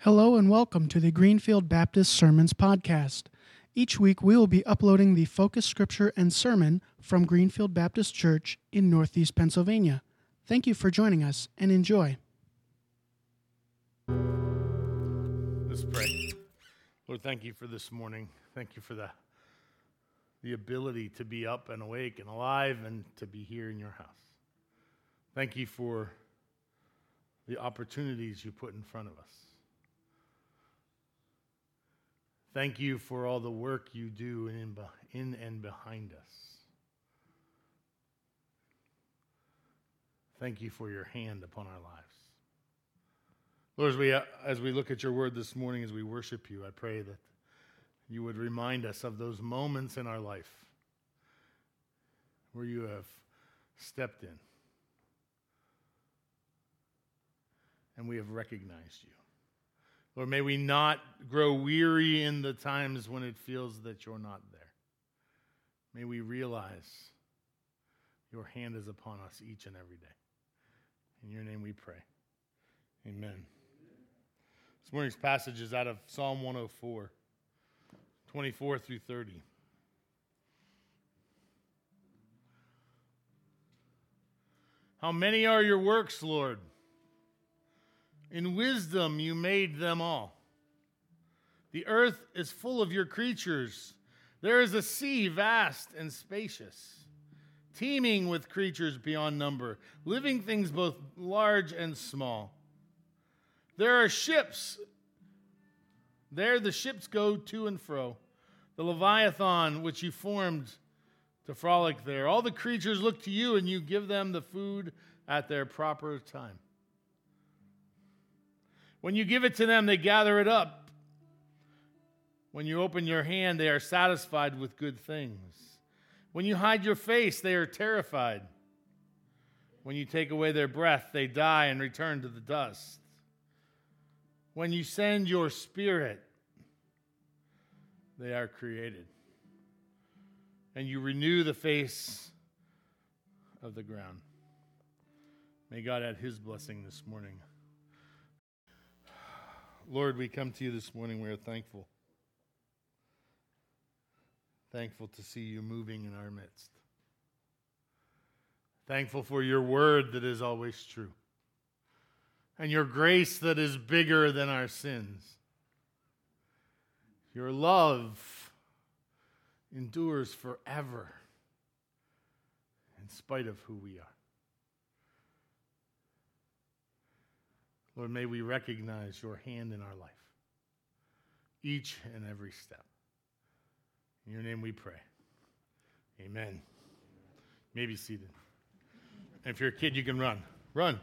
Hello and welcome to the Greenfield Baptist Sermons Podcast. Each week we will be uploading the focus scripture and sermon from Greenfield Baptist Church in Northeast Pennsylvania. Thank you for joining us and enjoy. Let's pray. Lord, thank you for this morning. Thank you for the, the ability to be up and awake and alive and to be here in your house. Thank you for the opportunities you put in front of us. Thank you for all the work you do in, in and behind us. Thank you for your hand upon our lives. Lord, as we, as we look at your word this morning, as we worship you, I pray that you would remind us of those moments in our life where you have stepped in and we have recognized you. Lord, may we not grow weary in the times when it feels that you're not there. May we realize your hand is upon us each and every day. In your name we pray. Amen. This morning's passage is out of Psalm 104, 24 through 30. How many are your works, Lord? In wisdom you made them all. The earth is full of your creatures. There is a sea vast and spacious, teeming with creatures beyond number, living things both large and small. There are ships. There the ships go to and fro. The Leviathan, which you formed to frolic there. All the creatures look to you, and you give them the food at their proper time. When you give it to them, they gather it up. When you open your hand, they are satisfied with good things. When you hide your face, they are terrified. When you take away their breath, they die and return to the dust. When you send your spirit, they are created. And you renew the face of the ground. May God add his blessing this morning. Lord, we come to you this morning. We are thankful. Thankful to see you moving in our midst. Thankful for your word that is always true. And your grace that is bigger than our sins. Your love endures forever in spite of who we are. Lord, may we recognize your hand in our life, each and every step. In your name we pray. Amen. You may be seated. And if you're a kid, you can run. Run.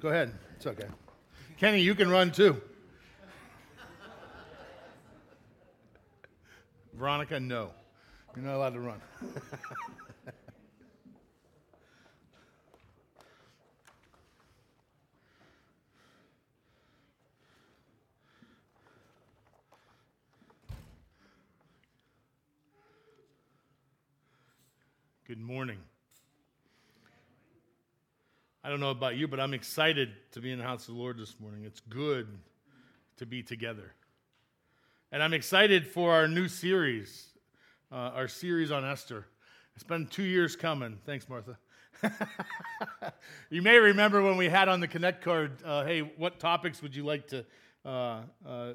Go ahead. It's okay. Kenny, you can run too. Veronica, no. You're not allowed to run. Good morning. I don't know about you, but I'm excited to be in the house of the Lord this morning. It's good to be together. And I'm excited for our new series, uh, our series on Esther. It's been two years coming. Thanks, Martha. you may remember when we had on the Connect card, uh, hey, what topics would you like to uh, uh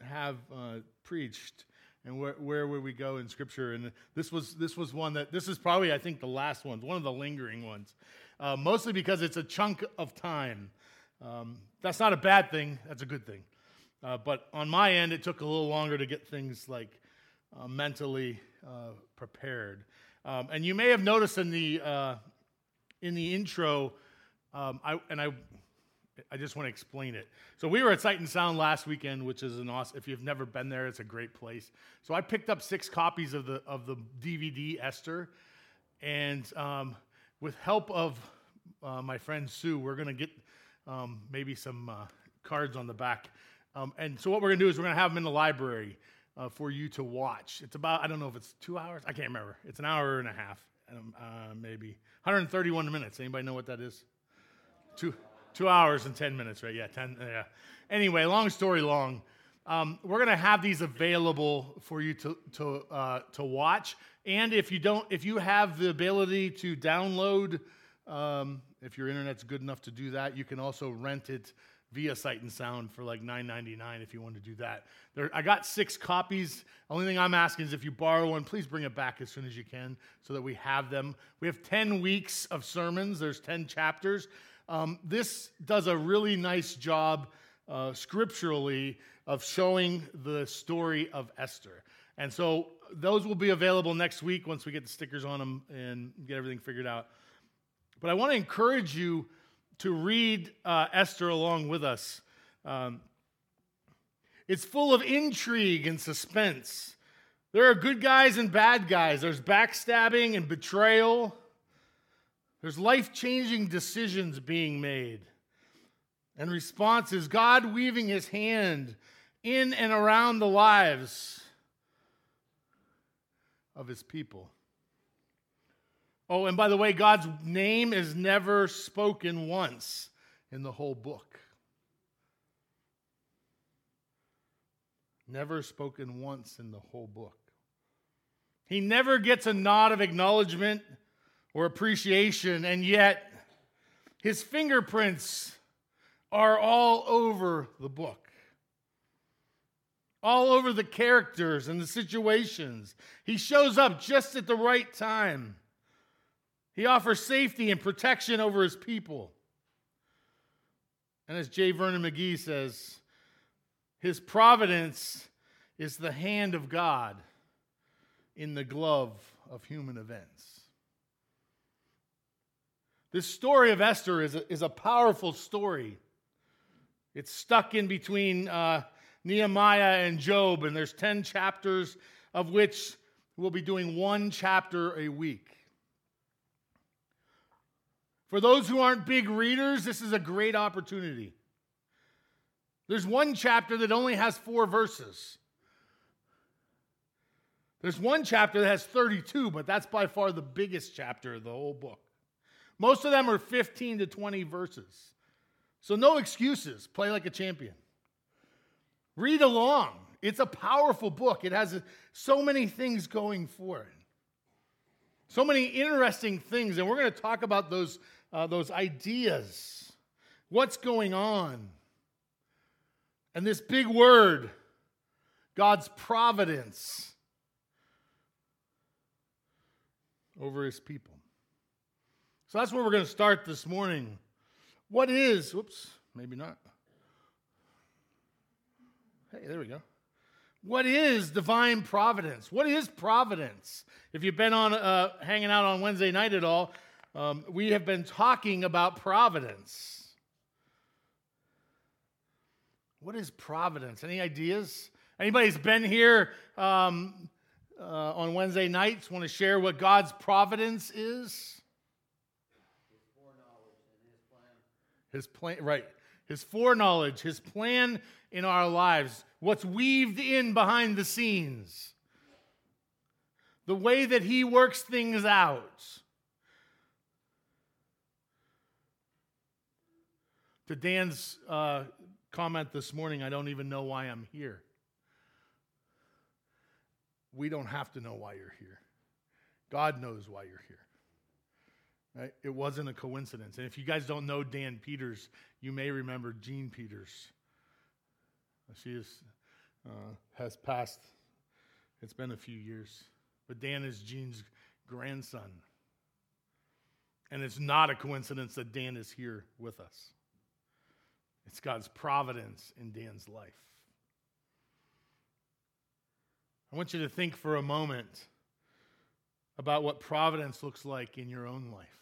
have uh, preached? And where, where would we go in scripture? And this was this was one that this is probably i think the last one one of the lingering ones. Uh, mostly because it's a chunk of time. Um, that's not a bad thing that's a good thing. Uh, but on my end it took a little longer to get things like uh, mentally uh, prepared. Um, and you may have noticed in the uh, in the intro um, I, and i I just want to explain it. So we were at Sight and Sound last weekend, which is an awesome. If you've never been there, it's a great place. So I picked up six copies of the of the DVD Esther, and um, with help of uh, my friend Sue, we're gonna get um, maybe some uh, cards on the back. Um, and so what we're gonna do is we're gonna have them in the library uh, for you to watch. It's about I don't know if it's two hours. I can't remember. It's an hour and a half, uh, maybe 131 minutes. Anybody know what that is? Two. Two hours and 10 minutes, right? Yeah, 10. Yeah. Anyway, long story long. Um, we're going to have these available for you to, to, uh, to watch. And if you don't, if you have the ability to download, um, if your internet's good enough to do that, you can also rent it via Sight and Sound for like $9.99 if you want to do that. There, I got six copies. Only thing I'm asking is if you borrow one, please bring it back as soon as you can so that we have them. We have 10 weeks of sermons, there's 10 chapters. Um, this does a really nice job uh, scripturally of showing the story of Esther. And so those will be available next week once we get the stickers on them and get everything figured out. But I want to encourage you to read uh, Esther along with us. Um, it's full of intrigue and suspense. There are good guys and bad guys. There's backstabbing and betrayal. There's life changing decisions being made. And response is God weaving his hand in and around the lives of his people. Oh, and by the way, God's name is never spoken once in the whole book. Never spoken once in the whole book. He never gets a nod of acknowledgement or appreciation, and yet his fingerprints are all over the book, all over the characters and the situations. He shows up just at the right time. He offers safety and protection over his people. And as J. Vernon McGee says, his providence is the hand of God in the glove of human events. This story of Esther is a, is a powerful story. It's stuck in between uh, Nehemiah and Job, and there's 10 chapters, of which we'll be doing one chapter a week. For those who aren't big readers, this is a great opportunity. There's one chapter that only has four verses. There's one chapter that has 32, but that's by far the biggest chapter of the whole book. Most of them are 15 to 20 verses. So, no excuses. Play like a champion. Read along. It's a powerful book. It has so many things going for it. So many interesting things. And we're going to talk about those uh, those ideas. What's going on? And this big word, God's providence over his people. So that's where we're going to start this morning. What is, whoops, maybe not. Hey, there we go. What is divine providence? What is providence? If you've been on uh, hanging out on Wednesday night at all, um, we have been talking about providence. What is providence? Any ideas? Anybody's been here um, uh, on Wednesday nights want to share what God's providence is? His plan, right. His foreknowledge, his plan in our lives, what's weaved in behind the scenes, the way that he works things out. To Dan's uh, comment this morning, I don't even know why I'm here. We don't have to know why you're here. God knows why you're here. Right? It wasn't a coincidence. And if you guys don't know Dan Peters, you may remember Jean Peters. She is, uh, has passed. It's been a few years. But Dan is Jean's grandson. And it's not a coincidence that Dan is here with us. It's God's providence in Dan's life. I want you to think for a moment about what providence looks like in your own life.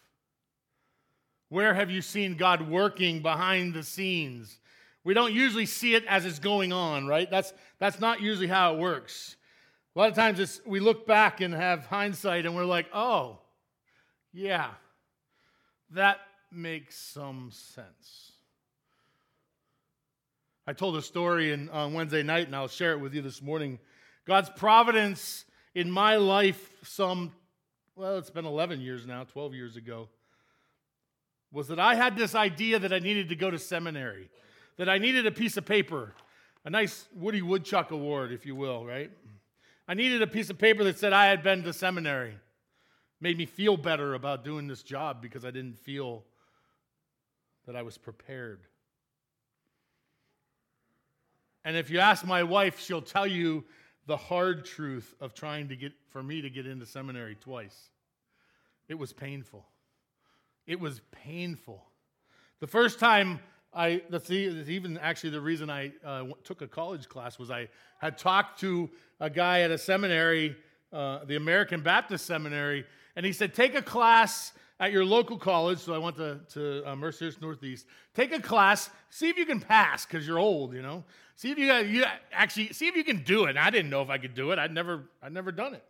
Where have you seen God working behind the scenes? We don't usually see it as it's going on, right? That's, that's not usually how it works. A lot of times we look back and have hindsight and we're like, oh, yeah, that makes some sense. I told a story in, on Wednesday night, and I'll share it with you this morning. God's providence in my life, some, well, it's been 11 years now, 12 years ago. Was that I had this idea that I needed to go to seminary, that I needed a piece of paper, a nice Woody Woodchuck award, if you will, right? I needed a piece of paper that said I had been to seminary. Made me feel better about doing this job because I didn't feel that I was prepared. And if you ask my wife, she'll tell you the hard truth of trying to get for me to get into seminary twice. It was painful. It was painful. The first time I, that's, even actually the reason I uh, took a college class was I had talked to a guy at a seminary, uh, the American Baptist Seminary, and he said, take a class at your local college. So I went to, to uh, Mercyhurst Northeast. Take a class, see if you can pass because you're old, you know. See if you, you actually see if you can do it. And I didn't know if I could do it. I'd never, I'd never done it.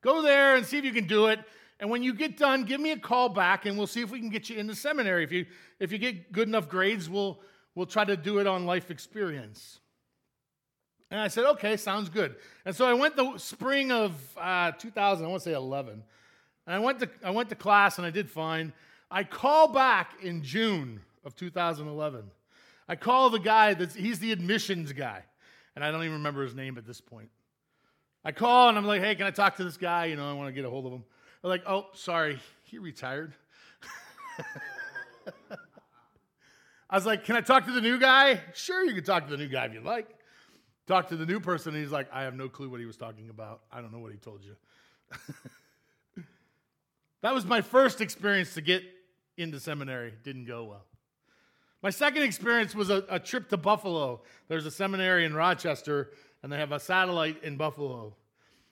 Go there and see if you can do it. And when you get done, give me a call back and we'll see if we can get you into seminary. If you, if you get good enough grades, we'll, we'll try to do it on life experience. And I said, okay, sounds good. And so I went the spring of uh, 2000, I want to say 11. And I went, to, I went to class and I did fine. I call back in June of 2011. I call the guy that's, he's the admissions guy. And I don't even remember his name at this point. I call and I'm like, hey, can I talk to this guy? You know, I want to get a hold of him. They're like, oh, sorry, he retired. I was like, can I talk to the new guy? Sure, you can talk to the new guy if you like. Talk to the new person, and he's like, I have no clue what he was talking about. I don't know what he told you. that was my first experience to get into seminary. Didn't go well. My second experience was a, a, trip to Buffalo. There's a seminary in Rochester, and they have a satellite in Buffalo.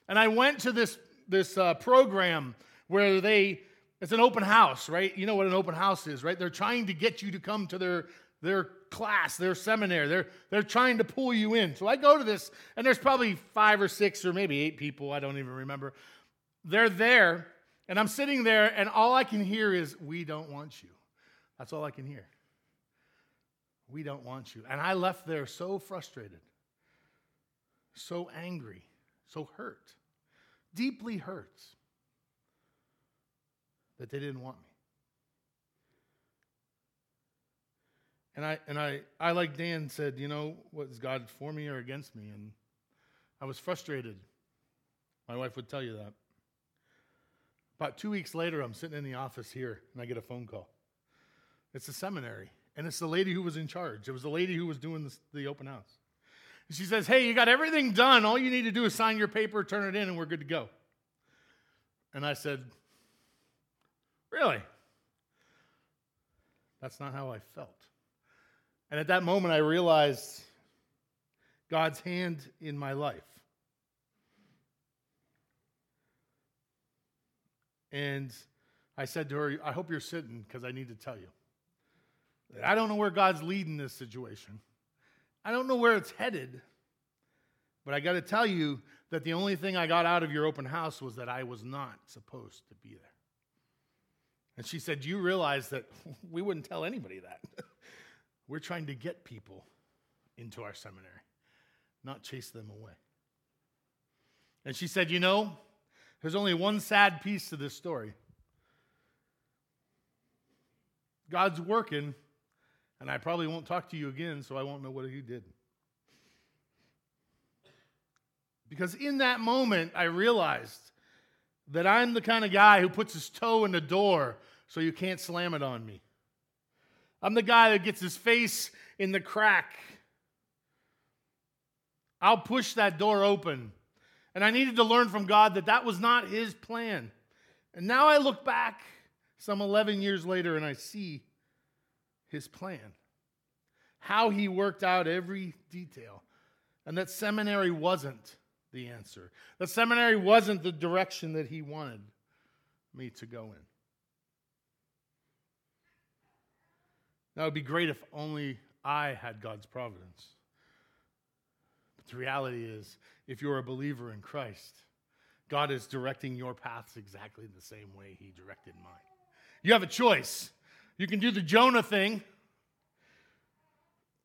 And I went to this, this uh, program where they, it's an open house, right? You know what an open house is, right? They're trying to get you to come to their, their class, their seminary. They're, they're trying to pull you in. So I go to this, and there's probably five or six or maybe eight people, I don't even remember. They're there, and I'm sitting there, and all I can hear is, We don't want you. That's all I can hear. We don't want you. And I left there so frustrated, so angry, so hurt, deeply hurt that they didn't want me. And I and I I like Dan said, you know, was God for me or against me? And I was frustrated. My wife would tell you that. About two weeks later, I'm sitting in the office here and I get a phone call. It's a seminary. And it's the lady who was in charge. It was the lady who was doing the, the open house. She says, Hey, you got everything done. All you need to do is sign your paper, turn it in, and we're good to go. And I said, Really? That's not how I felt. And at that moment, I realized God's hand in my life. And I said to her, I hope you're sitting because I need to tell you. I don't know where God's leading this situation. I don't know where it's headed. But I got to tell you that the only thing I got out of your open house was that I was not supposed to be there. And she said, you realize that we wouldn't tell anybody that? We're trying to get people into our seminary, not chase them away. And she said, You know, there's only one sad piece to this story. God's working and I probably won't talk to you again, so I won't know what he did. Because in that moment, I realized that I'm the kind of guy who puts his toe in the door so you can't slam it on me. I'm the guy that gets his face in the crack. I'll push that door open. And I needed to learn from God that that was not his plan. And now I look back some 11 years later and I see his plan, how he worked out every detail, and that seminary wasn't the answer. That seminary wasn't the direction that he wanted me to go in. That would be great if only I had God's providence. But the reality is, if you're a believer in Christ, God is directing your paths exactly the same way He directed mine. You have a choice. You can do the Jonah thing,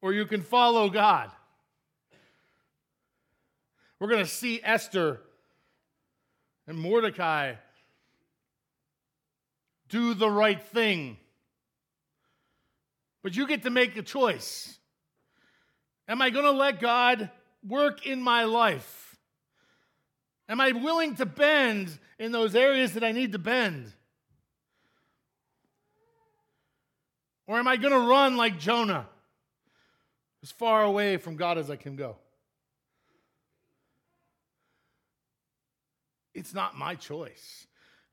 or you can follow God. We're going to see Esther and Mordecai do the right thing But you get to make a choice. Am I going to let God work in my life? Am I willing to bend in those areas that I need to bend? Or am I going to run like Jonah, as far away from God as I can go? It's not my choice,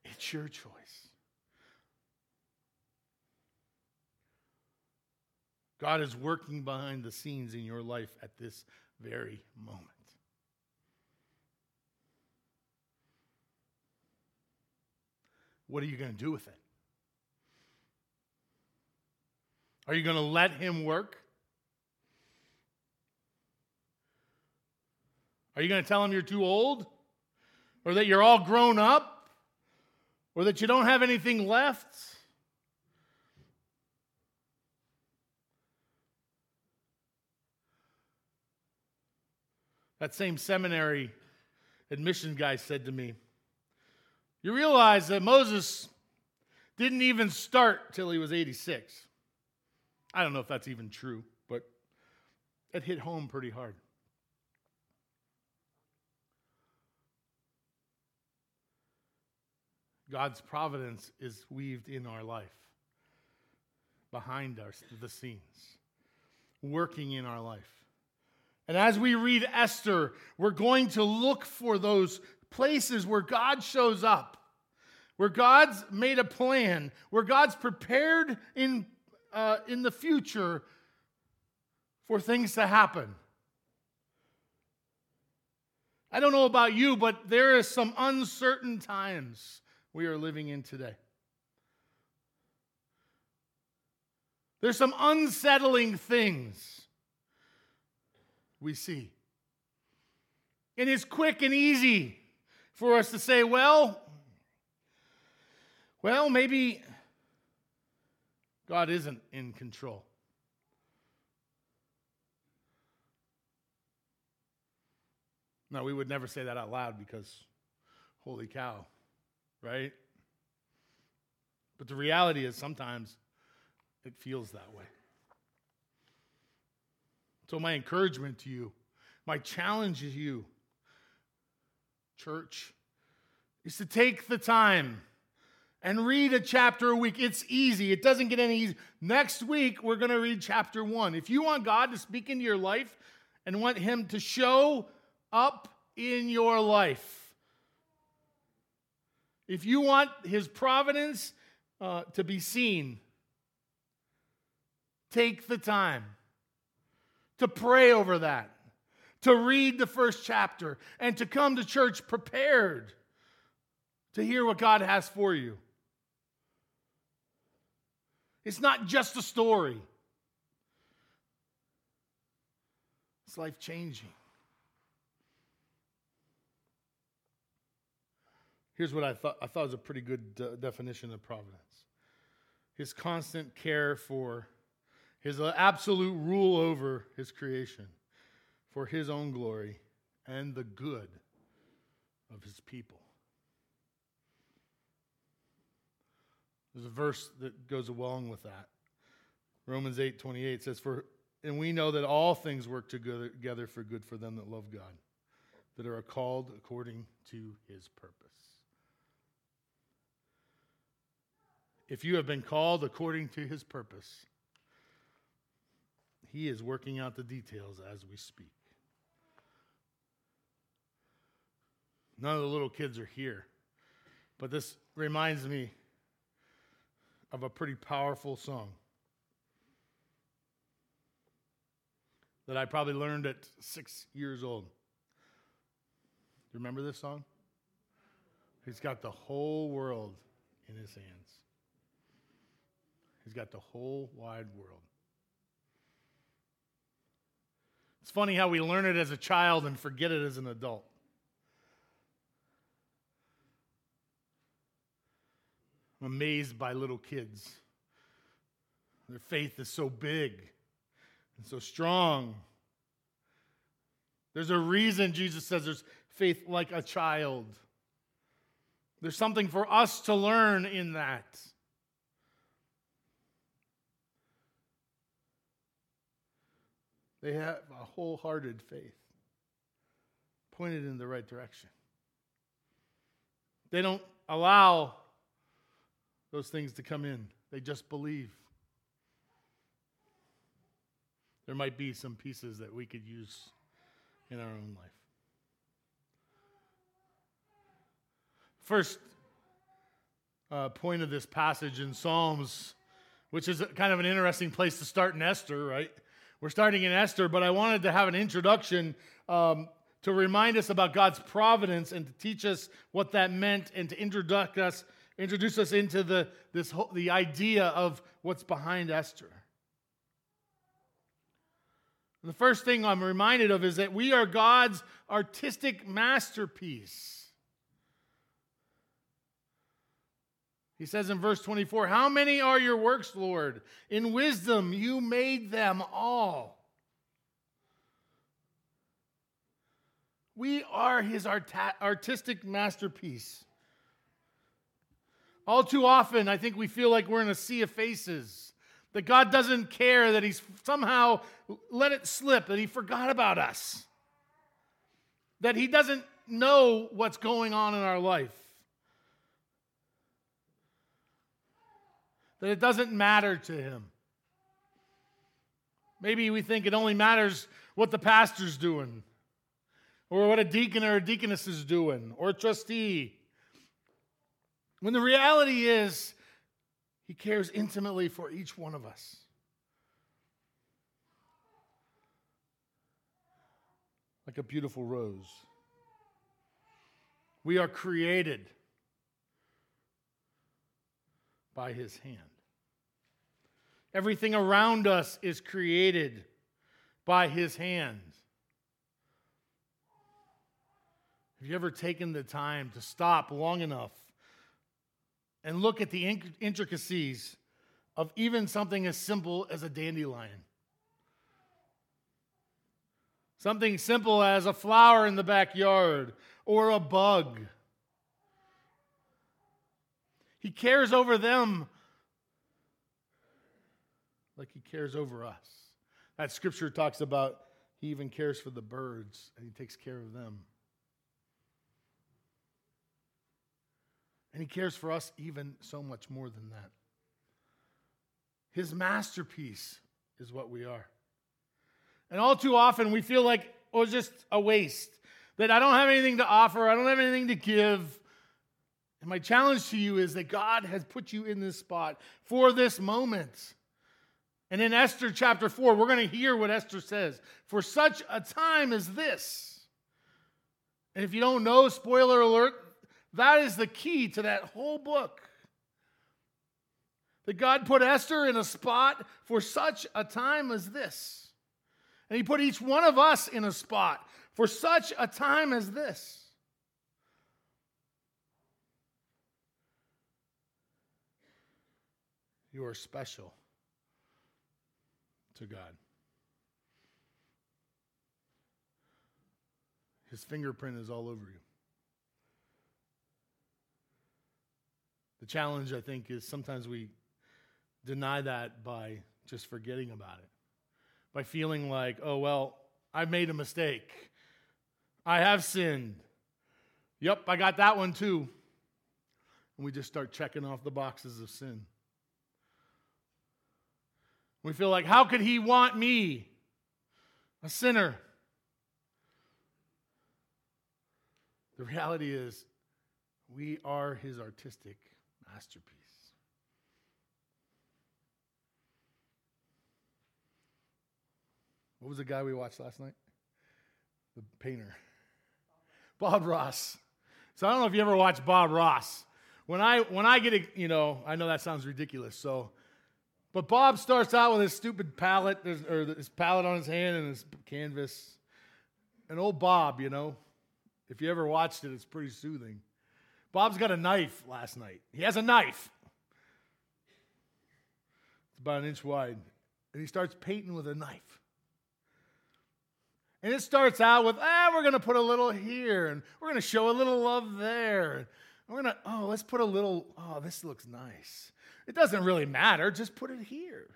it's your choice. God is working behind the scenes in your life at this very moment. What are you going to do with it? Are you going to let Him work? Are you going to tell Him you're too old? Or that you're all grown up? Or that you don't have anything left? That same seminary admission guy said to me, You realize that Moses didn't even start till he was 86. I don't know if that's even true, but it hit home pretty hard. God's providence is weaved in our life, behind us, the scenes, working in our life. And as we read Esther, we're going to look for those places where God shows up, where God's made a plan, where God's prepared in, uh, in the future for things to happen. I don't know about you, but there is some uncertain times we are living in today. There's some unsettling things we see. And it's quick and easy for us to say, well, well, maybe God isn't in control. Now, we would never say that out loud because, holy cow, right? But the reality is sometimes it feels that way. So, my encouragement to you, my challenge to you, church, is to take the time and read a chapter a week. It's easy, it doesn't get any easier. Next week, we're going to read chapter one. If you want God to speak into your life and want Him to show up in your life, if you want His providence uh, to be seen, take the time to pray over that, to read the first chapter, and to come to church prepared to hear what God has for you. It's not just a story, it's life changing. Here's what I thought I thought was a pretty good de- definition of providence. His constant care for his uh, absolute rule over his creation for his own glory and the good of his people. There's a verse that goes along with that. Romans 8 28 says, For and we know that all things work together for good for them that love God, that are called according to his purpose. If you have been called according to his purpose, he is working out the details as we speak. None of the little kids are here, but this reminds me of a pretty powerful song that I probably learned at six years old. Do you remember this song? He's got the whole world in his hands. He's got the whole wide world. It's funny how we learn it as a child and forget it as an adult. Amazed by little kids. Their faith is so big and so strong. There's a reason Jesus says there's faith like a child. There's something for us to learn in that. They have a wholehearted faith, pointed in the right direction. They don't allow those things to come in, they just believe. There might be some pieces that we could use in our own life. First uh, point of this passage in Psalms, which is kind of an interesting place to start in Esther, right? We're starting in Esther, but I wanted to have an introduction um, to remind us about God's providence and to teach us what that meant and to introduce us, introduce us into the, this whole, the idea of what's behind Esther. The first thing I'm reminded of is that we are God's artistic masterpiece. He says in verse 24, How many are your works, Lord? In wisdom you made them all. We are his art- artistic masterpiece. All too often, I think we feel like we're in a sea of faces. That God doesn't care, that He's somehow let it slip, that He forgot about us, that He doesn't know what's going on in our life, that it doesn't matter to Him. Maybe we think it only matters what the pastor's doing, or what a deacon or a deaconess is doing, or a trustee. When the reality is, he cares intimately for each one of us. Like a beautiful rose. We are created by his hand. Everything around us is created by his hand. Have you ever taken the time to stop long enough and look at the intricacies of even something as simple as a dandelion. Something simple as a flower in the backyard or a bug. He cares over them like he cares over us. That scripture talks about he even cares for the birds and he takes care of them. And He cares for us even so much more than that. His masterpiece is what we are. And all too often we feel like, oh, it's just a waste, that I don't have anything to offer, I don't have anything to give. And my challenge to you is that God has put you in this spot for this moment. And in Esther chapter 4, we're going to hear what Esther says. For such a time as this. And if you don't know, spoiler alert, that is the key to that whole book. That God put Esther in a spot for such a time as this. And He put each one of us in a spot for such a time as this. You are special to God. His fingerprint is all over you. The challenge, I think, is sometimes we deny that by just forgetting about it, by feeling like, oh, well, I've made a mistake. I have sinned. Yep, I got that one too. And we just start checking off the boxes of sin. We feel like, how could he want me, a sinner? The reality is, we are his artistic masterpiece. What was the guy we watched last night? The painter. Bob Ross. So I don't know if you ever watched Bob Ross. When I when I get a, you know, I know that sounds ridiculous. So but Bob starts out with his stupid palette or his palette on his hand and his canvas. And old Bob, you know, if you ever watched it, it's pretty soothing. Bob's got a knife last night. He has a knife. It's about an inch wide. And he starts painting with a knife. And it starts out with, ah, we're going to put a little here, and we're going to show a little love there. And we're going to, oh, let's put a little, oh, this looks nice. It doesn't really matter, just put it here.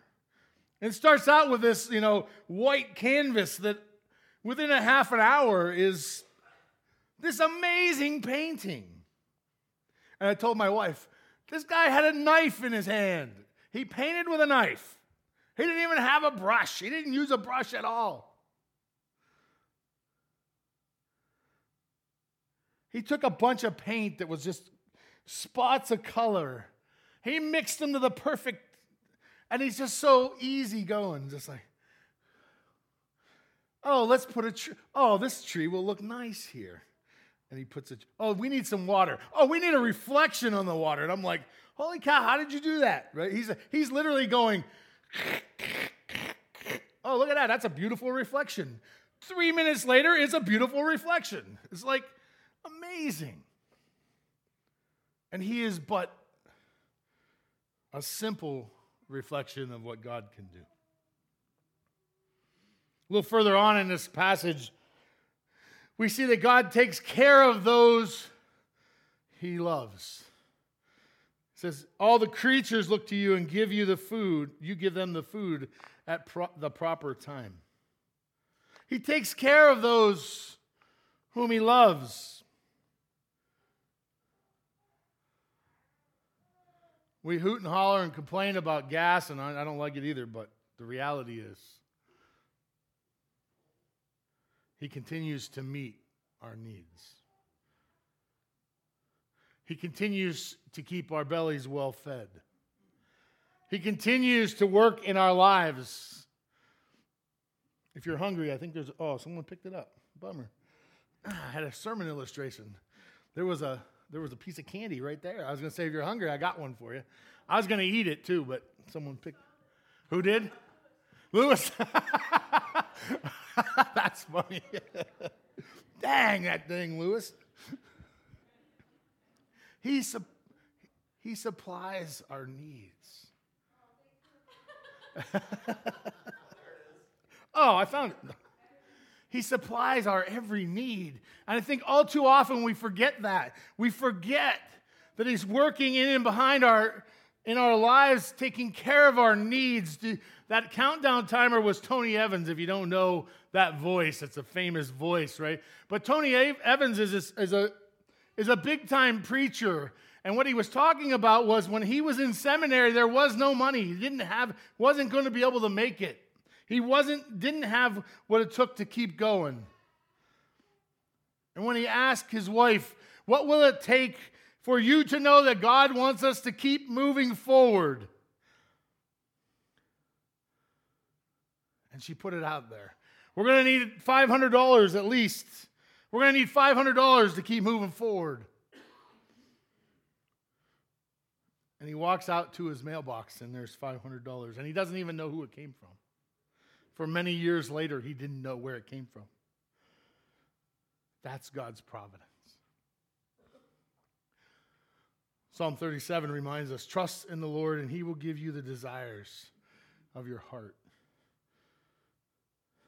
It starts out with this, you know, white canvas that within a half an hour is this amazing painting. And I told my wife, this guy had a knife in his hand. He painted with a knife. He didn't even have a brush, he didn't use a brush at all. He took a bunch of paint that was just spots of color. He mixed them to the perfect, and he's just so easy going, just like, oh, let's put a tree. Oh, this tree will look nice here. And he puts it, oh, we need some water. Oh, we need a reflection on the water. And I'm like, holy cow, how did you do that? Right? He's, he's literally going, oh, look at that. That's a beautiful reflection. Three minutes later, it's a beautiful reflection. It's like amazing. And he is but a simple reflection of what God can do. A little further on in this passage, we see that God takes care of those he loves. It says, All the creatures look to you and give you the food. You give them the food at pro- the proper time. He takes care of those whom he loves. We hoot and holler and complain about gas, and I don't like it either, but the reality is, He continues to meet our needs. He continues to keep our bellies well fed. He continues to work in our lives. If you're hungry, I think there's, oh, someone picked it up. Bummer. Ah, I had a sermon illustration. There was a there was a piece of candy right there. I was going to say, if you're hungry, I got one for you. I was going to eat it too, but someone picked. Who did? Lewis. That's funny. Dang that thing, Lewis. He, su- he supplies our needs. oh, I found it. He supplies our every need. And I think all too often we forget that. We forget that He's working in and behind our in our lives, taking care of our needs. That countdown timer was Tony Evans. If you don't know that voice, it's a famous voice, right? But Tony Evans is a, is a, is a big time preacher. And what he was talking about was when he was in seminary, there was no money. He didn't have, wasn't going to be able to make it. He wasn't, didn't have what it took to keep going. And when he asked his wife, What will it take for you to know that God wants us to keep moving forward? And she put it out there. We're going to need $500 at least. We're going to need $500 to keep moving forward. And he walks out to his mailbox, and there's $500, and he doesn't even know who it came from. For many years later, he didn't know where it came from. That's God's providence. Psalm 37 reminds us trust in the Lord, and he will give you the desires of your heart.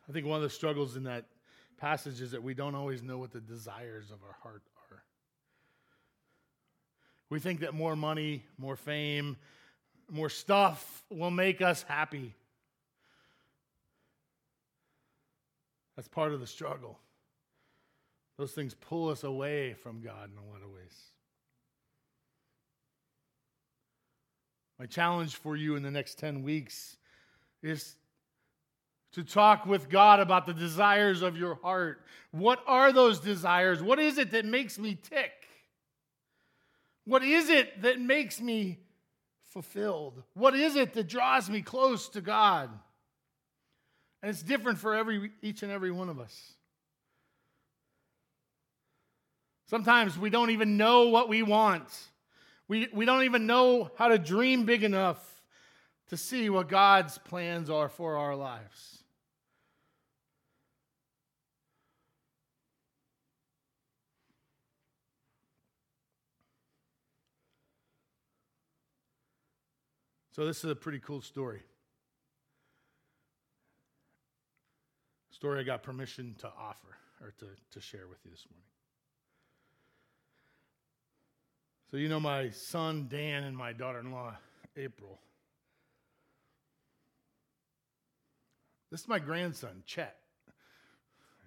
I think one of the struggles in that passage is that we don't always know what the desires of our heart are. We think that more money, more fame, more stuff will make us happy. That's part of the struggle. Those things pull us away from God in a lot of ways. My challenge for you in the next 10 weeks is to talk with God about the desires of your heart. What are those desires? What is it that makes me tick? What is it that makes me fulfilled? What is it that draws me close to God? And it's different for every, each and every one of us. Sometimes we don't even know what we want. We, we don't even know how to dream big enough to see what God's plans are for our lives. So, this is a pretty cool story. story I got permission to offer or to, to share with you this morning. So, you know, my son Dan and my daughter in law, April. This is my grandson, Chet.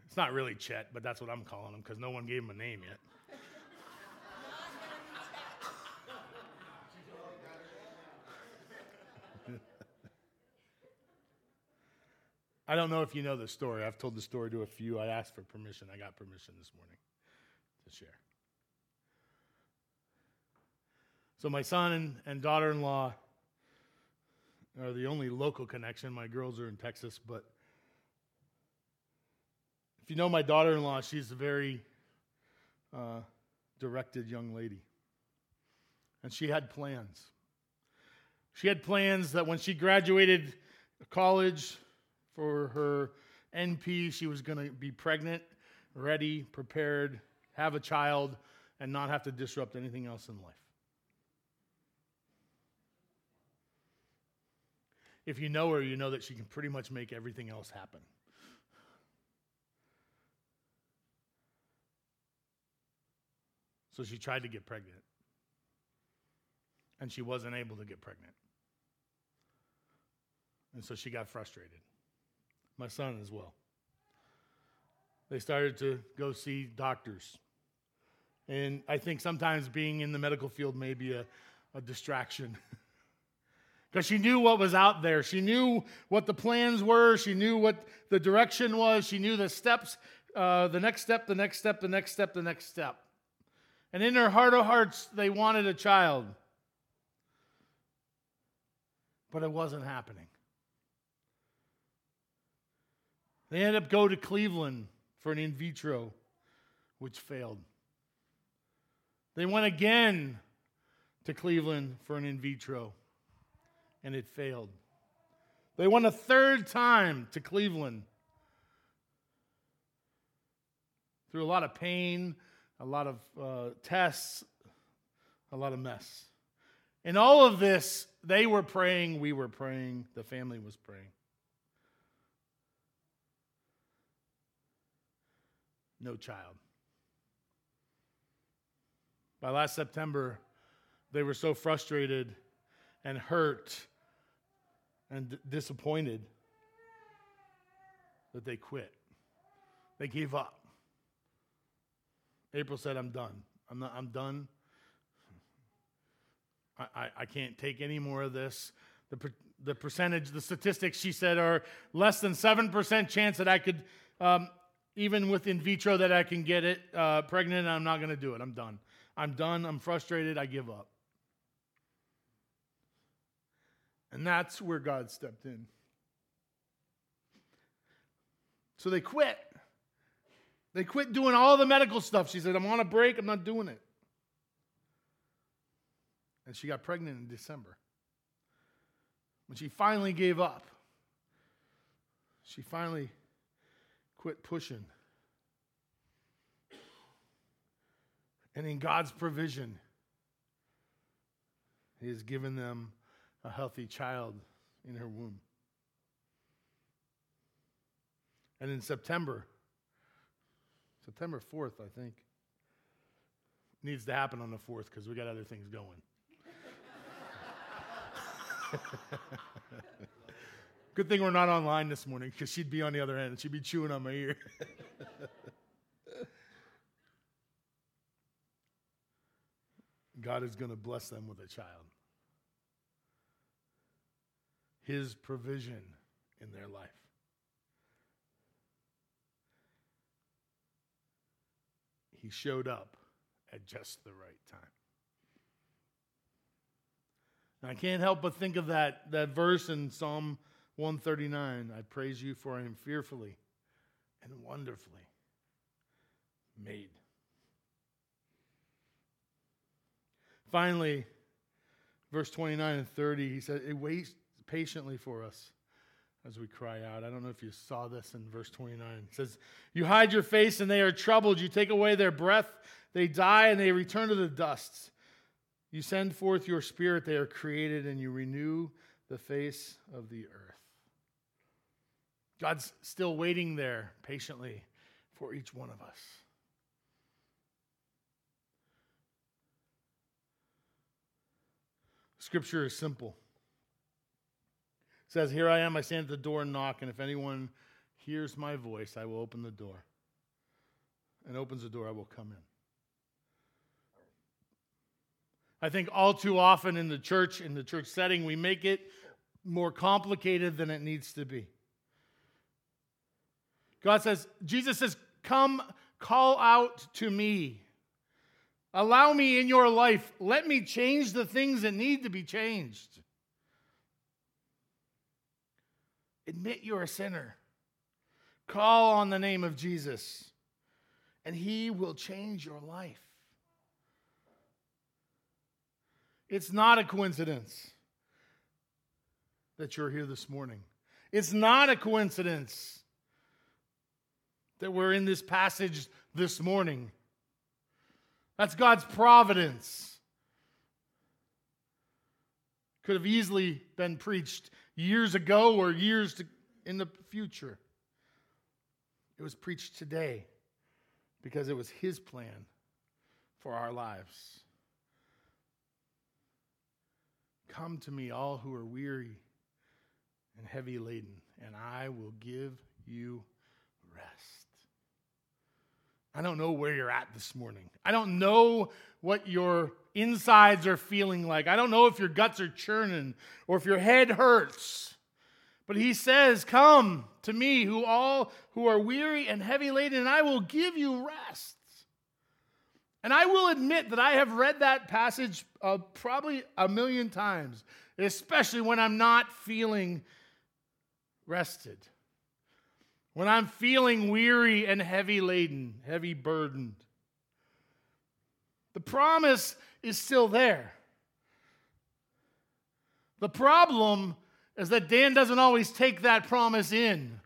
It's not really Chet, but that's what I'm calling him because no one gave him a name yet. I don't know if you know the story. I've told the story to a few. I asked for permission. I got permission this morning to share. So, my son and, and daughter in law are the only local connection. My girls are in Texas, but if you know my daughter in law, she's a very uh, directed young lady. And she had plans. She had plans that when she graduated college, for her NP. She was going to be pregnant, ready, prepared, have a child, and not have to disrupt anything else in life. If you know her, you know that she can pretty much make everything else happen. So she tried to get pregnant. And she wasn't able to get pregnant. And so she got frustrated my son as well. They started to go see doctors. And I think sometimes being in the medical field may be a, a distraction. Because she knew what was out there. She knew what the plans were. She knew what the direction was. She knew the steps, uh, the next step, the next step, the next step, the next step. And in her heart of hearts, they wanted a child. But it wasn't happening. They ended up go to Cleveland for an in vitro, which failed. They went again to Cleveland for an in vitro, and it failed. They went a third time to Cleveland through a lot of pain, a lot of uh, tests, a lot of mess. In all of this, they were praying, we were praying, the family was praying. no child. By last September, they were so frustrated and hurt and d- disappointed that they quit. They gave up. April said, I'm done. I'm, not, I'm done. I, I, I can't take any more of this. The, per, the percentage, the statistics, she said, are less than 7% chance that I could um, even with in vitro that I can get it uh, pregnant, I'm not going to do it. I'm done. I'm done. I'm frustrated. I give up. And that's where God stepped in. So they quit. They quit doing all the medical stuff. She said, I'm on a break. I'm not doing it. And she got pregnant in December. When she finally gave up, she finally Quit pushing. And in God's provision, He has given them a healthy child in her womb. And in September, September 4th, I think, needs to happen on the 4th because we got other things going. Good thing we're not online this morning because she'd be on the other end. And she'd be chewing on my ear. God is going to bless them with a child. His provision in their life. He showed up at just the right time. And I can't help but think of that, that verse in Psalm 139 I praise you for I am fearfully and wonderfully made. Finally, verse 29 and 30, he said, It waits patiently for us as we cry out. I don't know if you saw this in verse 29. It says, You hide your face and they are troubled. You take away their breath. They die and they return to the dust. You send forth your spirit. They are created and you renew the face of the earth. God's still waiting there patiently for each one of us. Scripture is simple. Says, Here I am, I stand at the door and knock, and if anyone hears my voice, I will open the door. And opens the door, I will come in. I think all too often in the church, in the church setting, we make it more complicated than it needs to be. God says, Jesus says, Come, call out to me. Allow me in your life. Let me change the things that need to be changed. Admit you're a sinner. Call on the name of Jesus, and he will change your life. It's not a coincidence that you're here this morning. It's not a coincidence that we're in this passage this morning. That's God's providence. Could have easily been preached years ago or years to, in the future. It was preached today because it was His plan for our lives. Come to me, all who are weary and heavy laden, and I will give you rest. I don't know where you're at this morning. I don't know what your insides are feeling like. I don't know if your guts are churning or if your head hurts. But he says, Come to me, who all who are weary and heavy laden, and I will give you rest. And I will admit that I have read that passage uh, probably a million times, especially when I'm not feeling rested. When I'm feeling weary and heavy laden, heavy burdened. The promise is still there. The problem is that Dan doesn't always take that promise in.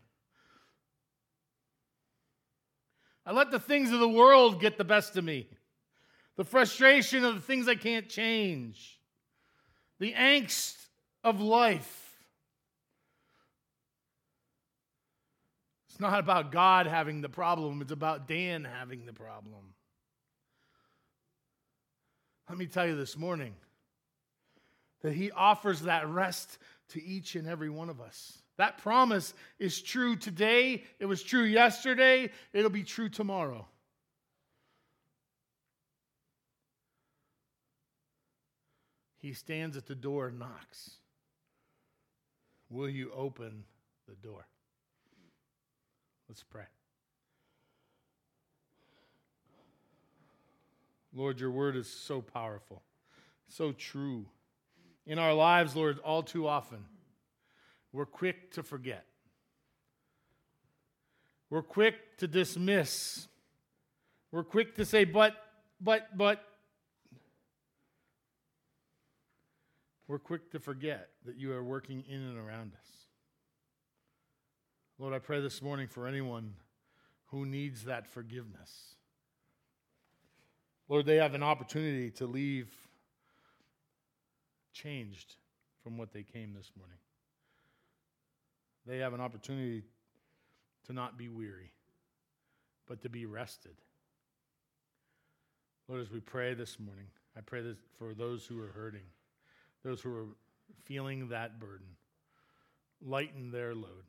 I let the things of the world get the best of me the frustration of the things I can't change, the angst of life. It's not about God having the problem, it's about Dan having the problem. Let me tell you this morning that He offers that rest to each and every one of us. That promise is true today, it was true yesterday, it'll be true tomorrow. He stands at the door and knocks. Will you open the door? Let's pray. Lord, your word is so powerful, so true. In our lives, Lord, all too often, we're quick to forget. We're quick to dismiss. We're quick to say, but, but, but, we're quick to forget that you are working in and around us. Lord, I pray this morning for anyone who needs that forgiveness. Lord, they have an opportunity to leave changed from what they came this morning. They have an opportunity to not be weary, but to be rested. Lord, as we pray this morning, I pray this for those who are hurting those who are feeling that burden. Lighten their load.